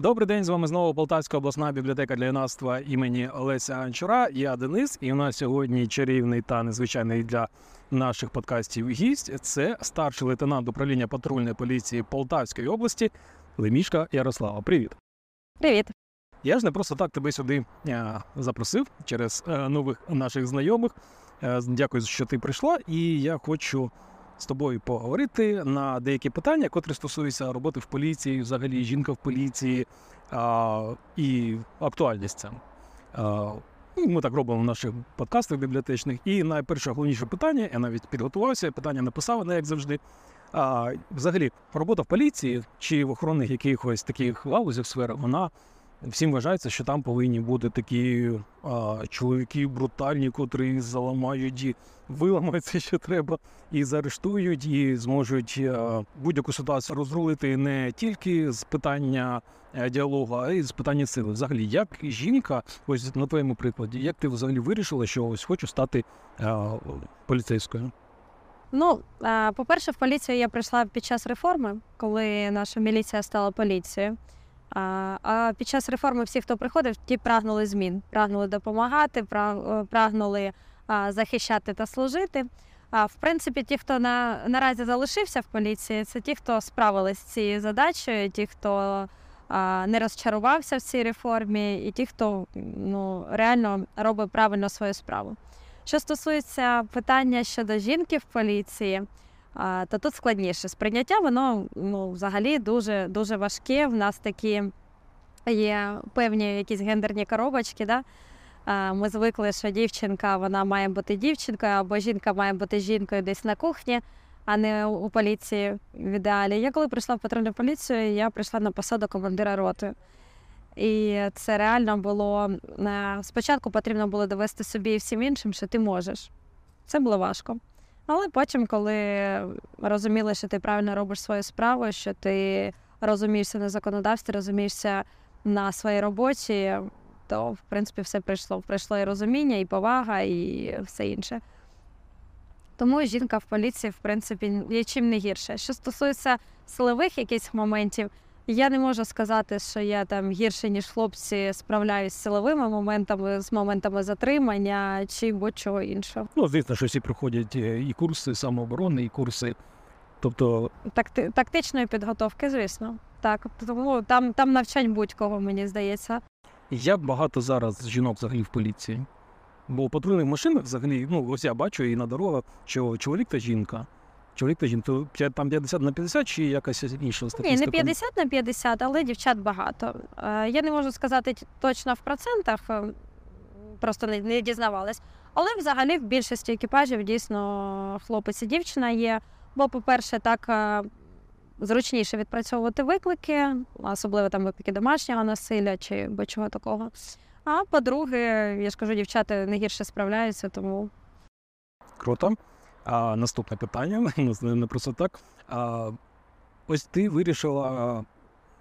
Добрий день, з вами знову Полтавська обласна бібліотека для юнацтва імені Олеся Анчура. Я Денис, і у нас сьогодні чарівний та незвичайний для наших подкастів гість. Це старший лейтенант управління патрульної поліції Полтавської області Лемішка Ярослава. Привіт! Привіт. Я ж не просто так тебе сюди е, запросив через е, нових наших знайомих. Е, Дякую, що ти прийшла, і я хочу з тобою поговорити на деякі питання, котрі стосуються роботи в поліції, взагалі жінка в поліції а, і актуальність це. Ну, Ми так робимо в наших подкастах бібліотечних. І найперше головніше питання, я навіть підготувався, питання написав, не як завжди. А, взагалі, робота в поліції чи в охоронних якихось таких галузях сферах, вона всім вважається, що там повинні бути такі а, чоловіки брутальні, котрі заламають і виламають що треба, і заарештують, і зможуть а, будь-яку ситуацію розрулити не тільки з питання е, діалогу, а й з питання сили. Взагалі, як жінка, ось на твоєму прикладі, як ти взагалі вирішила, що ось хочу стати а, поліцейською? Ну, е, по-перше, в поліцію я прийшла під час реформи, коли наша міліція стала поліцією. А під час реформи всі, хто приходив, ті прагнули змін, прагнули допомагати, е, прагнули захищати та служити. А в принципі, ті, хто на, наразі залишився в поліції, це ті, хто справились з цією задачею, ті, хто а, не розчарувався в цій реформі, і ті, хто ну, реально робить правильно свою справу. Що стосується питання щодо жінки в поліції, то тут складніше. Сприйняття воно ну, взагалі дуже, дуже важке. В нас такі є певні якісь гендерні коробочки. Да? Ми звикли, що дівчинка вона має бути дівчинкою, або жінка має бути жінкою десь на кухні, а не у поліції в ідеалі. Я коли прийшла в патрульну поліцію, я прийшла на посаду командира роти. І це реально було е, спочатку потрібно було довести собі і всім іншим, що ти можеш. Це було важко. Але потім, коли розуміли, що ти правильно робиш свою справу, що ти розумієшся на законодавстві, розумієшся на своїй роботі, то в принципі все прийшло. Прийшло і розуміння, і повага, і все інше. Тому жінка в поліції, в принципі, є чим не гірше. Що стосується силових якихось моментів, я не можу сказати, що я там гірше, ніж хлопці, справляюсь з силовими моментами, з моментами затримання чи будь-чого іншого. Ну, звісно, що всі проходять е, і курси самооборони, і курси. Тобто, Такти, тактичної підготовки, звісно. Так, тому там, там навчань будь-кого, мені здається. як багато зараз жінок взагалі в поліції? Бо в патрульних машинах взагалі, ну, ось я бачу і на дорогах, що чоловік та жінка. Чоловік та жінка, то там 50 на 50 чи якась інша Ні, не 50 на 50, але дівчат багато. Е, Я не можу сказати точно в процентах, е, просто не, не дізнавалась. Але взагалі в більшості екіпажів дійсно хлопець і дівчина є. Бо, по-перше, так е, зручніше відпрацьовувати виклики, особливо там виклики домашнього насилля чи будь-чого такого. А по-друге, я ж кажу, дівчата не гірше справляються, тому Круто. А наступне питання, ну, не просто так. А, ось ти вирішила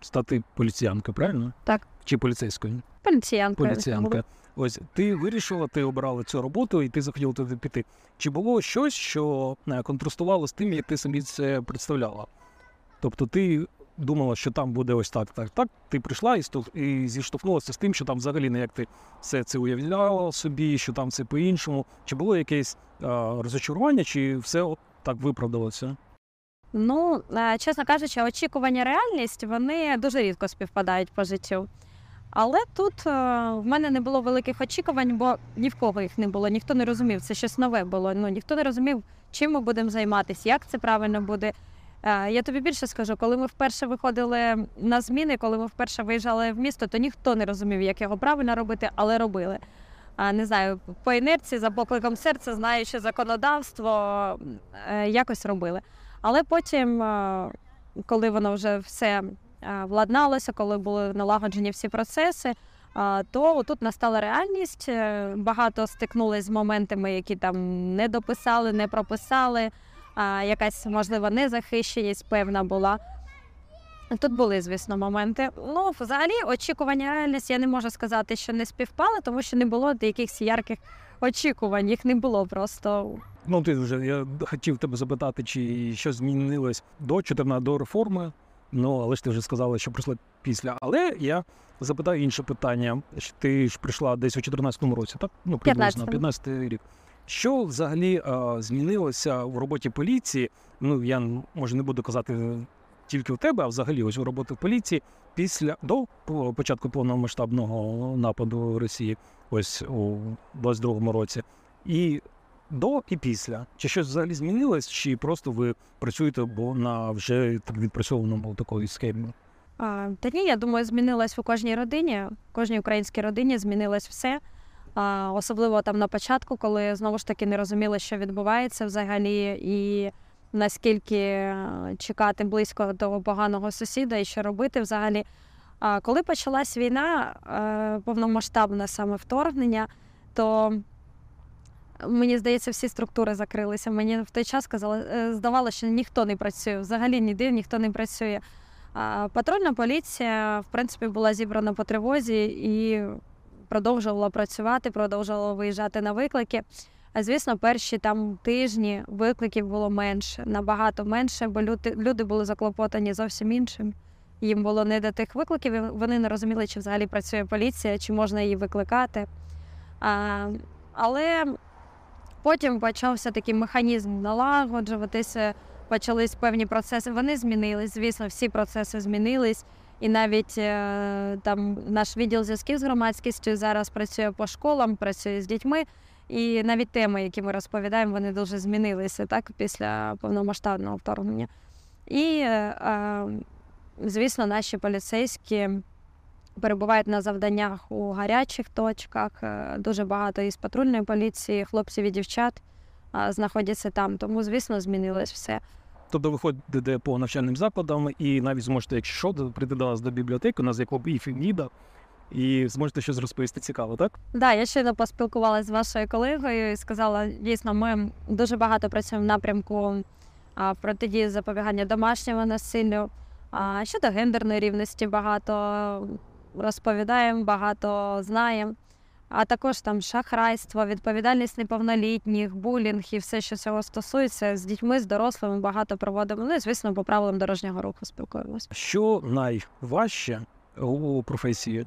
стати поліціянкою, правильно? Так. Чи поліцейською? поліціянка. Поліціянка. Ось ти вирішила, ти обрала цю роботу і ти захотіла туди піти. Чи було щось, що е, контрастувало з тим, як ти собі це представляла? Тобто ти думала, що там буде ось так, так, так. Ти прийшла і, і зіштовхнулася з тим, що там взагалі не як ти все це уявляла собі, що там все по-іншому. Чи було якесь е, розочарування, чи все так виправдалося? Ну, е, чесно кажучи, очікування реальність вони дуже рідко співпадають по життю. Але тут е, в мене не було великих очікувань, бо ні в кого їх не було, ніхто не розумів, це щось нове було. Ну ніхто не розумів, чим ми будемо займатися, як це правильно буде. Е, Я тобі більше скажу, коли ми вперше виходили на зміни, коли ми вперше виїжджали в місто, то ніхто не розумів, як його правильно робити, але робили. А, Не знаю, по інерції, за покликом серця, знаючи законодавство, е, якось робили. Але потім, е, коли воно вже все владналося, коли були налагоджені всі процеси, то тут настала реальність. Багато стикнулись з моментами, які там не дописали, не прописали. А Якась можливо незахищеність певна була. Тут були, звісно, моменти. Ну, взагалі, очікування реальність я не можу сказати, що не співпали, тому що не було якихось ярких очікувань. Їх не було просто. Ну, ти вже я хотів тебе запитати, чи щось змінилось до 14 до реформи. Ну, але ж ти вже сказала, що прийшла після. Але я запитаю інше питання. Ти ж прийшла десь у 14-му році, так? Ну, приблизно 15-му. 15 рік. Що взагалі е, змінилося в роботі поліції? Ну, я може не буду казати тільки в тебе, а взагалі ось у роботи поліції після до початку повномасштабного нападу Росії, ось у 22-му році. І до і після. Чи щось взагалі змінилось, чи просто ви працюєте бо на вже так відпрацьованому такої схемі? Та ні, я думаю, змінилось у кожній родині, кожній українській родині змінилось все. Особливо там на початку, коли знову ж таки не розуміли, що відбувається взагалі, і наскільки е, чекати близько до поганого сусіда і що робити взагалі. А коли почалась війна, е, повномасштабне саме вторгнення, то мені здається, всі структури закрилися. Мені в той час казали, е, здавалося, що ніхто не працює, взагалі ніде ніхто не працює. Патрульна поліція, в принципі, була зібрана по тривозі і продовжувала працювати, продовжувала виїжджати на виклики. А звісно, перші там тижні викликів було менше, набагато менше, бо люди, люди були заклопотані зовсім іншим. Їм було не до тих викликів, вони не розуміли, чи взагалі працює поліція, чи можна її викликати. А, але потім почався такий механізм налагоджуватися почались певні процеси. Вони змінились. Звісно, всі процеси змінились. І навіть е, там наш відділ зв'язків з громадськістю зараз працює по школам, працює з дітьми. І навіть теми, які ми розповідаємо, вони дуже змінилися так після повномасштабного вторгнення. І, е, звісно, наші поліцейські перебувають на завданнях у гарячих точках. Е, Дуже багато із патрульної поліції, хлопців і дівчат знаходяться там. Тому, звісно, змінилось все. Тобто ви ходите по навчальним закладам і навіть зможете, якщо що, прийти до нас до бібліотеки, у нас є клуб і Феміда, і зможете щось розповісти цікаво, так? Да, я щойно поспілкувалася з вашою колегою і сказала, дійсно, ми дуже багато працюємо в напрямку протидії запобігання домашнього насиллю. А щодо гендерної рівності багато розповідаємо, багато знаємо. А також там шахрайство, відповідальність неповнолітніх, булінг і все, що цього стосується, з дітьми, з дорослими багато проводимо. Ну і звісно, по правилам дорожнього руху спілкуємося. Що найважче у професії?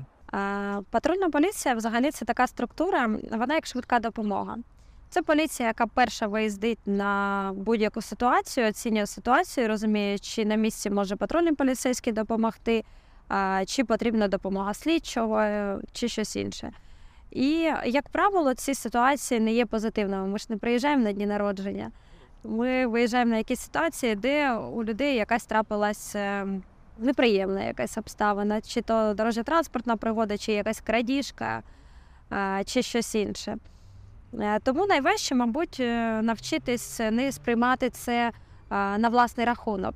Патрульна поліція взагалі це така структура, вона як швидка допомога. Це поліція, яка перша виїздить на будь-яку ситуацію, оцінює ситуацію, розуміє, чи на місці може патрульний поліцейський допомогти, чи потрібна допомога слідчого, е, чи щось інше. І, як правило, ці ситуації не є позитивними. Ми ж не приїжджаємо на дні народження. Ми виїжджаємо на якісь ситуації, де у людей якась трапилась е, неприємна якась обставина, чи то дорожньо-транспортна пригода, чи якась крадіжка, чи щось інше. Е, Тому найважче, мабуть, е, навчитись не сприймати це на власний рахунок.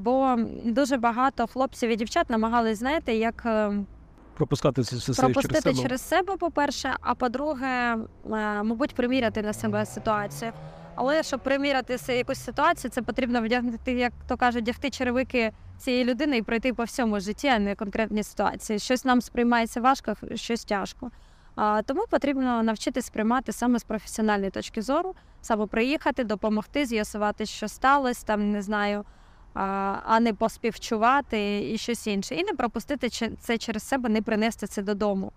Бо дуже багато хлопців і дівчат намагались, знаєте, як е, Пропускати це все пропустити через себе? через себе, по-перше, а по-друге, е, мабуть, приміряти на себе ситуацію. Але щоб приміряти якусь ситуацію, це потрібно вдягнути, як то кажуть, вдягти черевики цієї людини і пройти по всьому житті, а не конкретні ситуації. Щось нам сприймається важко, щось тяжко. А, тому потрібно навчитися сприймати саме з професіональної точки зору, саме приїхати, допомогти, з'ясувати, що сталося, там не знаю, а, не поспівчувати і щось інше. І не пропустити це через себе, не принести це додому.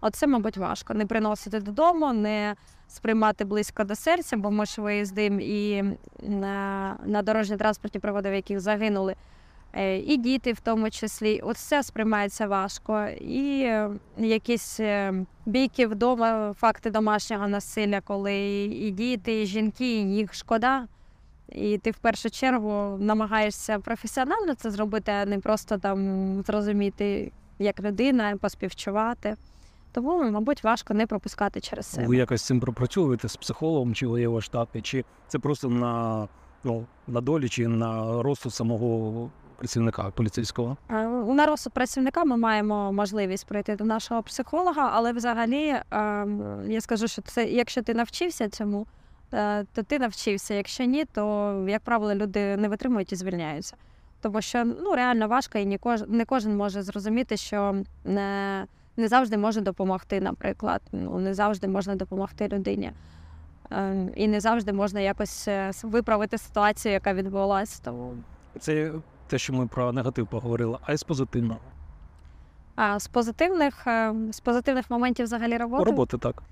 Оце, мабуть, важко. Не приносити додому, не сприймати близько до серця, бо ми ж виїздимо і на, на дорожній транспорті пригоди, в яких загинули. е, І діти в тому числі. Все сприймається важко. І е, якісь е, бійки вдома, факти домашнього насилля, коли і діти, і жінки, і їх шкода. І ти в першу чергу намагаєшся професіонально це зробити, а не просто там зрозуміти як людина, поспівчувати. Тому, мабуть, важко не пропускати через себе. Ви якось з цим пропрацьовуєте з психологом, чи ви є штати, чи це просто на, ну, на долі, чи на розсуд самого працівника поліцейського? На розсуд працівника ми маємо можливість прийти до нашого психолога, але взагалі ем, я скажу, що це якщо ти навчився цьому, то ти навчився. Якщо ні, то як правило люди не витримують і звільняються. Тому що ну реально важко, і не кожен, не кожен може зрозуміти, що не, не завжди може допомогти, наприклад. Ну, не завжди можна допомогти людині. Е, І не завжди можна якось е, виправити ситуацію, яка відбулася. Тому Це те, що ми про негатив поговорили, а й з позитивного. а з позитивних, е, з позитивних моментів взагалі роботи. Роботи так.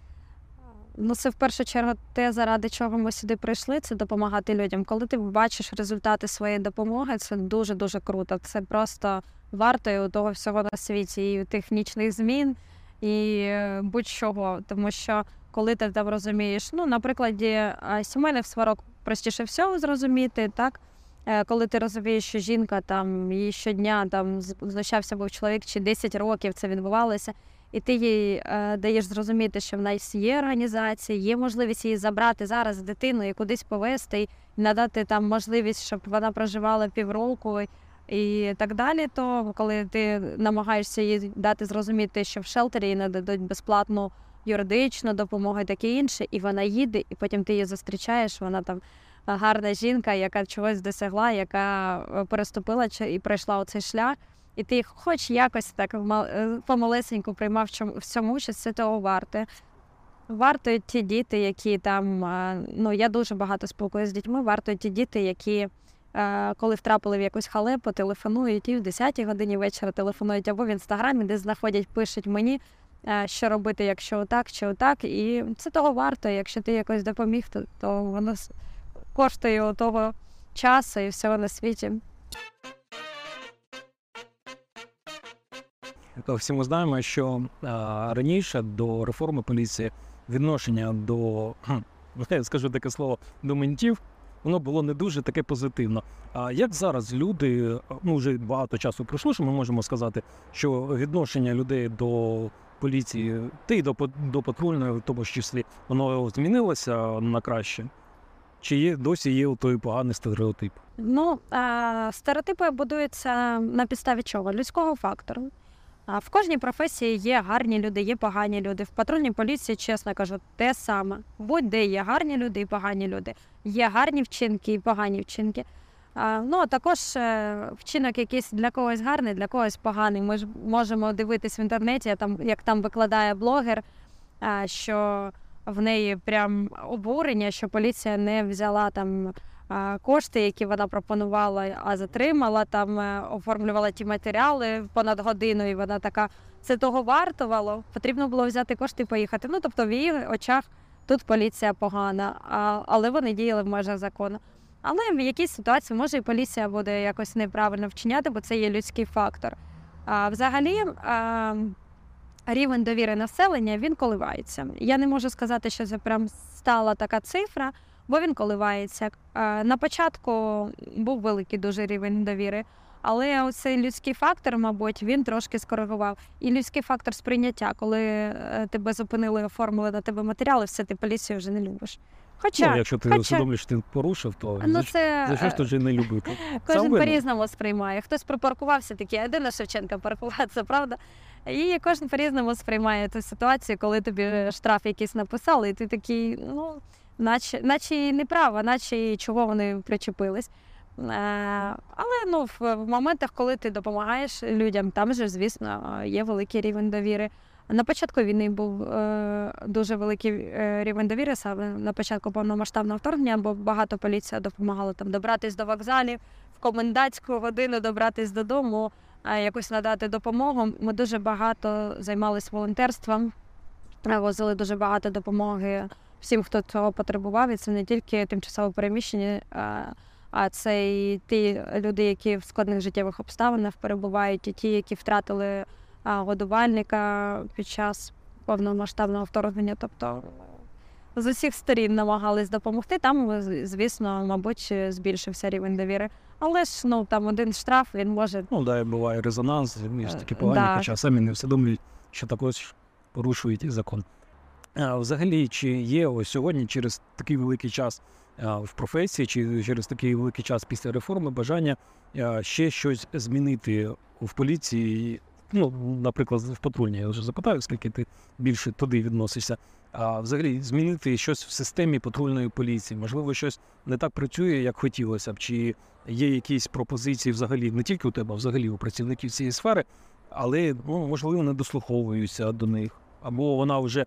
Ну, це в першу чергу те, заради чого ми сюди прийшли, це допомагати людям. Коли ти бачиш результати своєї допомоги, це дуже дуже круто. Це просто варто у того всього на світі, і тих нічних змін, і е, будь-чого. Тому що коли ти там розумієш, ну, на прикладі е, сімейних сварок простіше всього зрозуміти, так. Е, Коли ти розумієш, що жінка там її щодня там знущався був чоловік, чи 10 років це відбувалося, і ти їй е, даєш зрозуміти, що в нас є організація, є можливість її забрати зараз дитину і кудись повезти, і надати там можливість, щоб вона проживала півроку і так далі. То коли ти намагаєшся їй дати зрозуміти, що в шелтері їй нададуть безплатну юридичну допомогу і таке інше, і вона їде, і потім ти її зустрічаєш, вона там. е, Гарна жінка, яка чогось досягла, яка е, переступила і пройшла оцей шлях, і ти хоч якось так е, помалесеньку приймав в цьому участь, це того варте. Варто ті діти, які там, е, ну я дуже багато спілкуюся з дітьми, варто ті діти, які е, коли втрапили в якусь халепу, телефонують і в 10-й годині вечора телефонують або в інстаграмі, де знаходять, пишуть мені, що робити, якщо отак чи отак. І це того варто. Якщо ти якось допоміг, то, то воно коштує того часу і всього на світі. Всі ми знаємо, що раніше до реформи поліції відношення до, скажу таке слово, до ментів, воно було не дуже таке позитивно. А як зараз люди, ну вже багато часу пройшло, що ми можемо сказати, що відношення людей до поліції, та й до, до патрульної, в тому ж числі, воно змінилося на краще? Чи є досі є той поганий стереотип? Ну, а, стереотипи будуються на підставі чого? Людського фактору. В кожній професії є гарні люди, є погані люди. В патрульній поліції, чесно кажу, те саме. Будь-де є гарні люди і погані люди. Є гарні вчинки і погані вчинки. Ну, а також е, вчинок якийсь для когось гарний, для когось поганий. Ми ж можемо дивитись в інтернеті, там, як там викладає блогер, що в неї прям обурення, що поліція не взяла там кошти, які вона пропонувала, а затримала там, е, оформлювала ті матеріали понад годину, і вона така. Це того вартувало. Потрібно було взяти кошти і поїхати. Ну тобто в її очах тут поліція погана, а, але вони діяли в межах закону. Але в якійсь ситуації може і поліція буде якось неправильно вчиняти, бо це є людський фактор. А, взагалі, а, рівень довіри населення він коливається. Я не можу сказати, що це прям стала така цифра, бо він коливається. Е, На початку був великий дуже рівень довіри, але оцей людський фактор, мабуть, він трошки скоригував. І людський фактор сприйняття, коли е, тебе зупинили, оформили на тебе матеріали, все ти поліцію вже не любиш. Хоча ну, якщо ти хоча- усвідомлюєш, що ти порушив, то ну це за що ж е, тут вже не любити? Кожен по-різному сприймає. Хтось припаркувався такий, а де на Шевченка паркуватися, правда? І кожен по-різному сприймає ту ситуацію, коли тобі штраф якийсь написали, і ти такий, ну, наче, наче і не права, наче і чого вони причепились. Е, але ну, в, моментах, коли ти допомагаєш людям, там же, звісно, є великий рівень довіри. На початку війни був е, дуже великий е, рівень довіри, саме на початку повномасштабного вторгнення, бо багато поліція допомагала там добратись до вокзалів, в комендантську годину добратись додому, а якось надати допомогу. Ми дуже багато займалися волонтерством, е, возили дуже багато допомоги всім, хто цього потребував. І це не тільки тимчасово переміщені, а, це і ті люди, які в складних життєвих обставинах перебувають, і ті, які втратили годувальника під час повномасштабного вторгнення. Тобто з усіх сторін намагались допомогти. Там, звісно, мабуть, збільшився рівень довіри. Але ж ну там один штраф він може Ну, да, і буває резонанс, між такі Е, погані, да. хоча самі не усвідомлюють, що також порушують і закон. Взагалі, чи є ось сьогодні через такий великий час в професії, чи через такий великий час після реформи бажання ще щось змінити в поліції? Ну, наприклад, в патрульній, я вже запитаю, скільки ти більше туди відносишся. а, взагалі змінити щось в системі патрульної поліції. Можливо, щось не так працює, як хотілося б, чи є якісь пропозиції взагалі не тільки у тебе, а взагалі у працівників цієї сфери, але ну, можливо не дослуховуються до них, або вона вже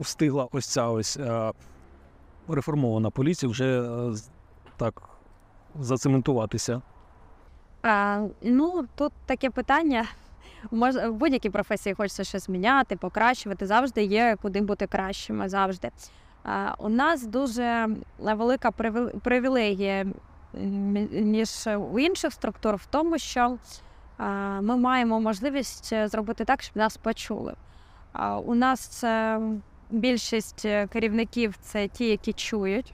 встигла ось ця ось а, реформована поліція вже а, так зацементуватися. А, ну, тут таке питання. Мож, в будь-якій професії хочеться щось міняти, покращувати. Завжди є куди бути кращими. Завжди. А, у нас дуже велика приві- привілегія ніж у інших структур в тому, що а, ми маємо можливість е, зробити так, щоб нас почули. У нас більшість е, керівників це ті, які чують.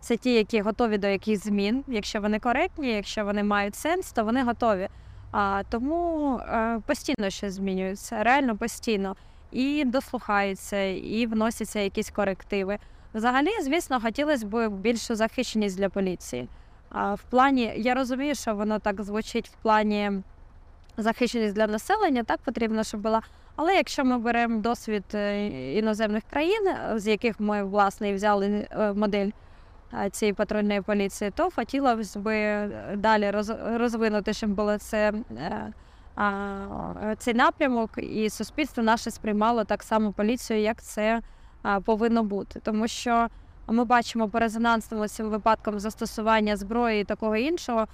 Це ті, які готові до якихось змін. Якщо вони коректні, якщо вони мають сенс, то вони готові. А, тому е, постійно щось змінюється, реально постійно. І дослухаються, і вносяться якісь корективи. Взагалі, звісно, хотілося б більшу захищеність для поліції. А в плані, я розумію, що воно так звучить в плані захищеність для населення, так потрібно, щоб була. Але якщо ми беремо досвід е, іноземних країн, е, з яких ми власне взяли е, модель цієї патрульної поліції, то хотілося б далі роз- розвинути, щоб було це. Цей напрямок, і суспільство наше сприймало так само поліцію, як це повинно бути. Тому що ми бачимо по резонансному цим випадкам застосування зброї і такого іншого,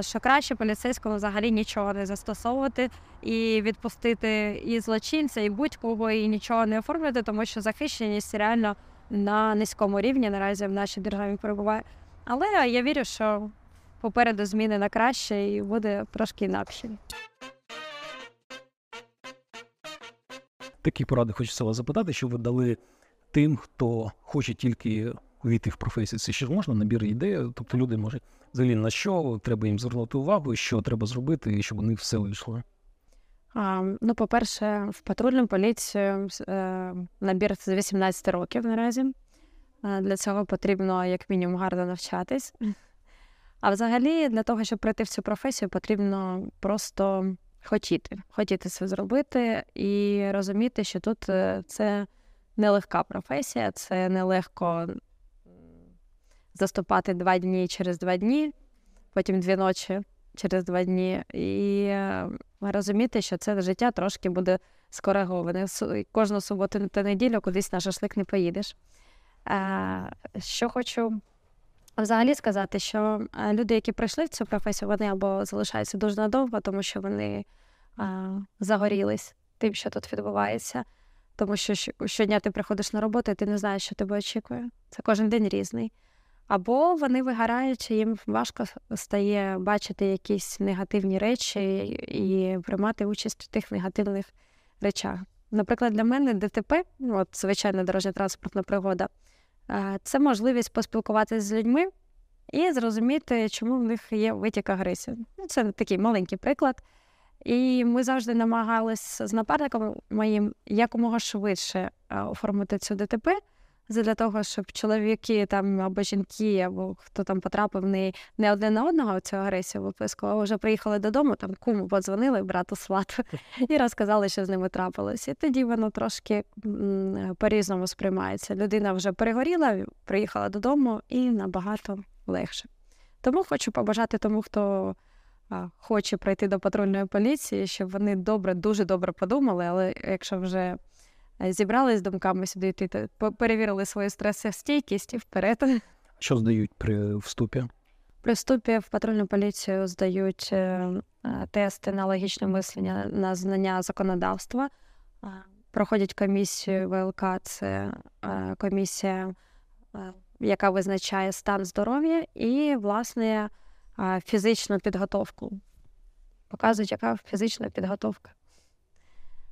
що краще поліцейському взагалі нічого не застосовувати і відпустити і злочинця, і будь-кого, і нічого не оформлювати, тому що захищеність реально на низькому рівні наразі в нашій державі перебуває. Але я вірю, що попереду зміни на краще і буде трошки інакше. Такі поради хочеться вас запитати, що ви дали тим, хто хоче тільки увійти в професію. Це ще можна набір ідей. Тобто люди можуть взагалі на що треба їм звернути увагу, що треба зробити, щоб у них все вийшло. А, ну, по-перше, в патрульну поліцію е, набір з 18 років наразі. Е, Для цього потрібно як мінімум гарно навчатись. А взагалі, для того, щоб прийти в цю професію, потрібно просто хотіти, хотіти це зробити і розуміти, що тут е, це нелегка професія, це нелегко заступати два дні через два дні, потім дві ночі через два дні, і е, розуміти, що це життя трошки буде скориговане. Кожну суботу та неділю кудись на шашлик не поїдеш. Е, Що хочу взагалі сказати, що е, люди, які прийшли в цю професію, вони або залишаються дуже надовго, тому що вони загорілись тим, що тут відбувається. Тому що щодня ти приходиш на роботу, і ти не знаєш, що тебе очікує. Це кожен день різний. Або вони вигорають, їм важко стає бачити якісь негативні речі і приймати участь в тих негативних речах. Наприклад, для мене ДТП, от звичайна дорожня транспортна пригода, е, це можливість поспілкуватися з людьми і зрозуміти, чому в них є витік агресії. Ну, це такий маленький приклад. І ми завжди намагались з напарником моїм якомога швидше е, оформити цю ДТП, для того, щоб чоловіки там або жінки, або хто там потрапив не, не одне на одного цю агресію виписку, а вже приїхали додому, там куму подзвонили, брату свату, і розказали, що з ними трапилось. І тоді воно трошки по-різному сприймається. Людина вже перегоріла, приїхала додому і набагато легше. Тому хочу побажати тому, хто хоче прийти до патрульної поліції, щоб вони добре, дуже добре подумали, але якщо вже е, зібрались з думками сюди йти, перевірили свою стресостійкість і вперед. Що здають при вступі? При вступі в патрульну поліцію здають е, е, тести на логічне мислення на знання законодавства, проходять комісію ВЛК, це комісія, яка визначає стан здоров'я, і, власне, фізичну підготовку. Показують, яка фізична підготовка.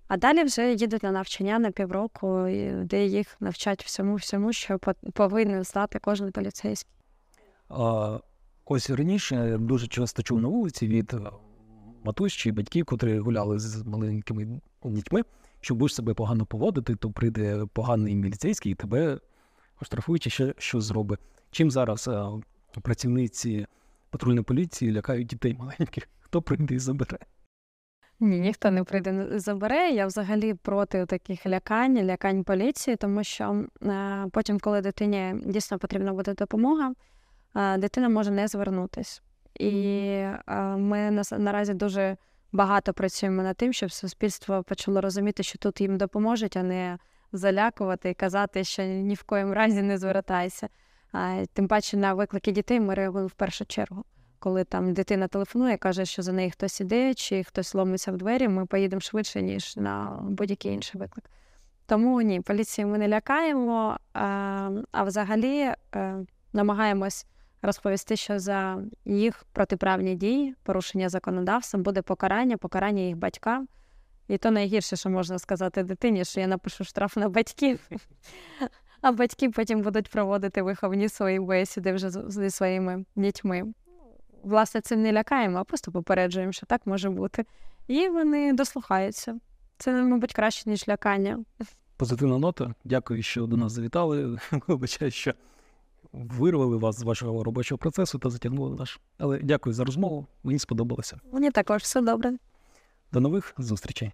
А далі вже їдуть на навчання на півроку, де їх навчать всьому, всьому, що по- повинен знати кожен поліцейський. А, ось раніше я дуже часто чув на вулиці від е, матусь чи батьків, котрі гуляли з маленькими дітьми, що будеш себе погано поводити, то прийде поганий міліцейський і тебе оштрафують чи ще що зробить. Чим зараз е, працівниці патрульної поліції лякають дітей маленьких? Хто прийде і забере? Ні, ніхто не прийде не забере. Я взагалі проти таких лякань, лякань поліції, тому що е, потім, коли дитині дійсно потрібна буде допомога, е, дитина може не звернутись. І е, ми нас- наразі дуже багато працюємо над тим, щоб суспільство почало розуміти, що тут їм допоможуть, а не залякувати і казати, що ні в коїм разі не звертайся. Тим паче на виклики дітей ми реагуємо в першу чергу. Коли там дитина телефонує, каже, що за нею хтось іде, чи хтось ломиться в двері, ми поїдемо швидше, ніж на будь-який інший виклик. Тому ні, поліції ми не лякаємо, а, а взагалі е, намагаємось розповісти, що за їх протиправні дії, порушення законодавства буде покарання, покарання їх батькам. І то найгірше, що можна сказати дитині, що я напишу штраф на батьків, а батьки потім будуть проводити виховні свої бесіди вже зі своїми дітьми. Власне, цим не лякаємо, а просто попереджуємо, що так може бути. І вони дослухаються. Це, мабуть, краще, ніж лякання. Позитивна нота. Дякую, що до нас завітали. Вибачаю, що вирвали вас з вашого робочого процесу та затягнули наш. Але дякую за розмову. Мені сподобалося. Мені також все добре. До нових зустрічей.